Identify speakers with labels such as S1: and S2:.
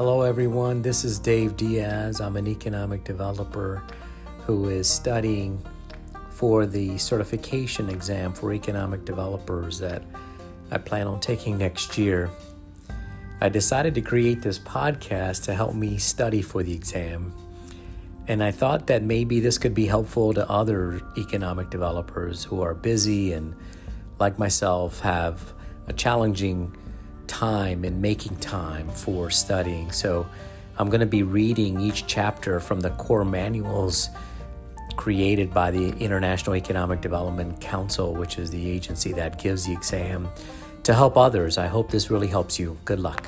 S1: Hello, everyone. This is Dave Diaz. I'm an economic developer who is studying for the certification exam for economic developers that I plan on taking next year. I decided to create this podcast to help me study for the exam. And I thought that maybe this could be helpful to other economic developers who are busy and, like myself, have a challenging time in making time for studying. So I'm going to be reading each chapter from the core manuals created by the International Economic Development Council, which is the agency that gives the exam, to help others. I hope this really helps you. Good luck.